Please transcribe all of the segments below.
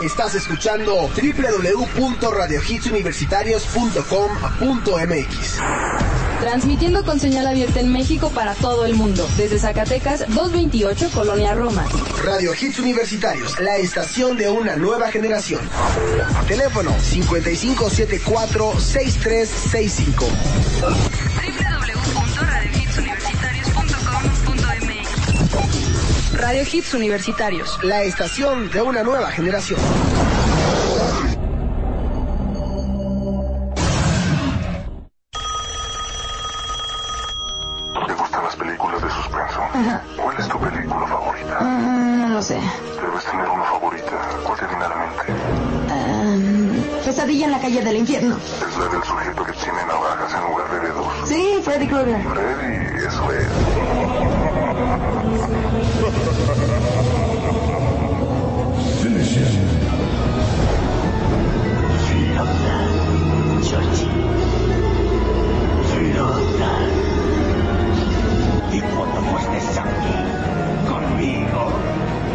Estás escuchando www.radiohitsuniversitarios.com.mx. Transmitiendo con señal abierta en México para todo el mundo. Desde Zacatecas 228, Colonia Roma. Radio Hits Universitarios, la estación de una nueva generación. Teléfono 5574-6365. Radio Hits Universitarios. La estación de una nueva generación. ¿Te gustan las películas de suspenso? ¿Cuál es tu película favorita? no lo sé. Debes tener una favorita. ¿Cuál te viene a la mente? Um, pesadilla en la calle del infierno. Es la del sujeto que tiene navajas en lugar de dedos. Sí, Freddy Krueger. Freddy, eso es. Finish him. Church. Y cuando fuiste santi, conmigo,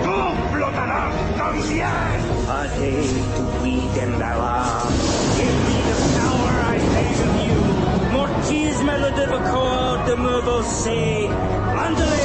tú flotarás también. Haré tu vida en la Give me the power I made of you. Mortis me de record say. Andale.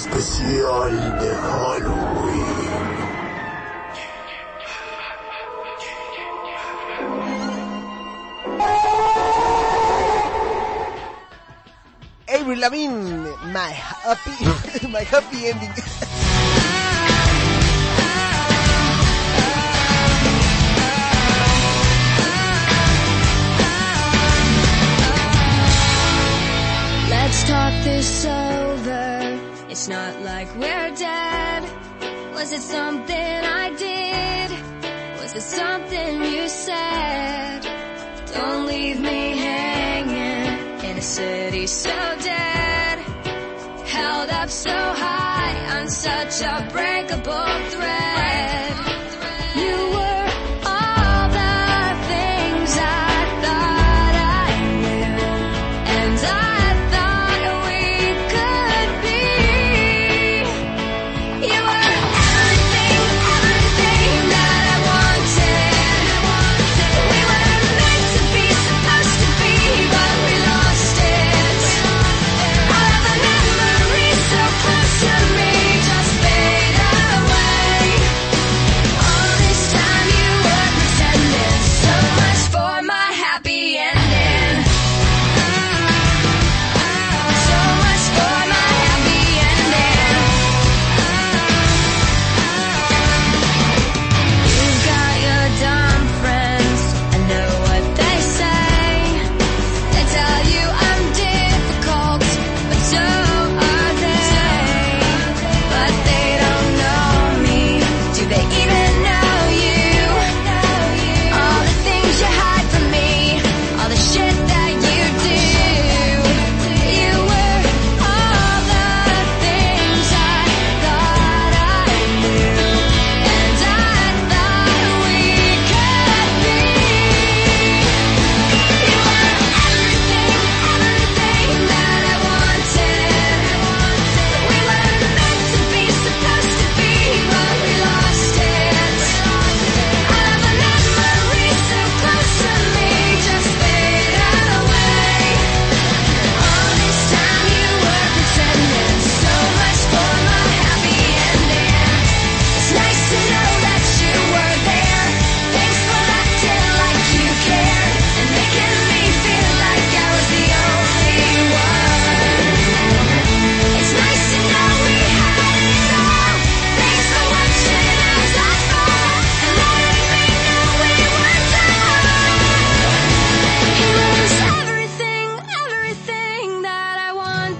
Especial de Halloween. Avril Lavigne, my happy, my happy ending. Let's talk this over. It's not like we're dead. Was it something I did? Was it something you said? Don't leave me hanging in a city so dead. Held up so high on such a breakable thread.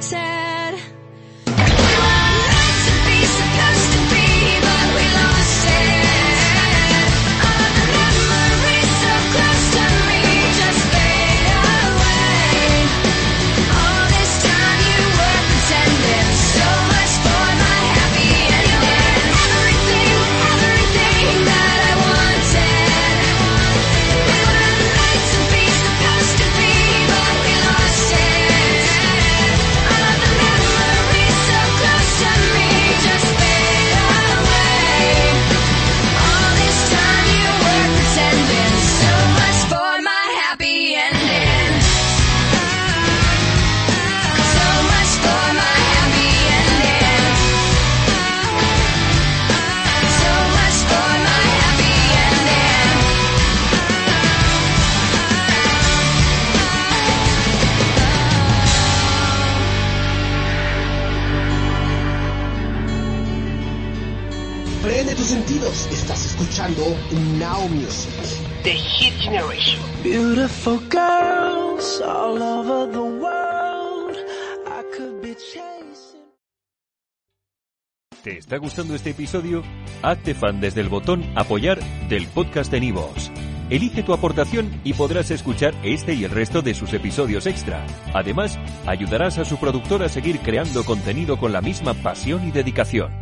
Say Estás escuchando Now Music. The Hit Generation. Beautiful girls all over the world. I could be chasing. ¿Te está gustando este episodio? Hazte fan desde el botón Apoyar del podcast de Nivos. Elige tu aportación y podrás escuchar este y el resto de sus episodios extra. Además, ayudarás a su productor a seguir creando contenido con la misma pasión y dedicación.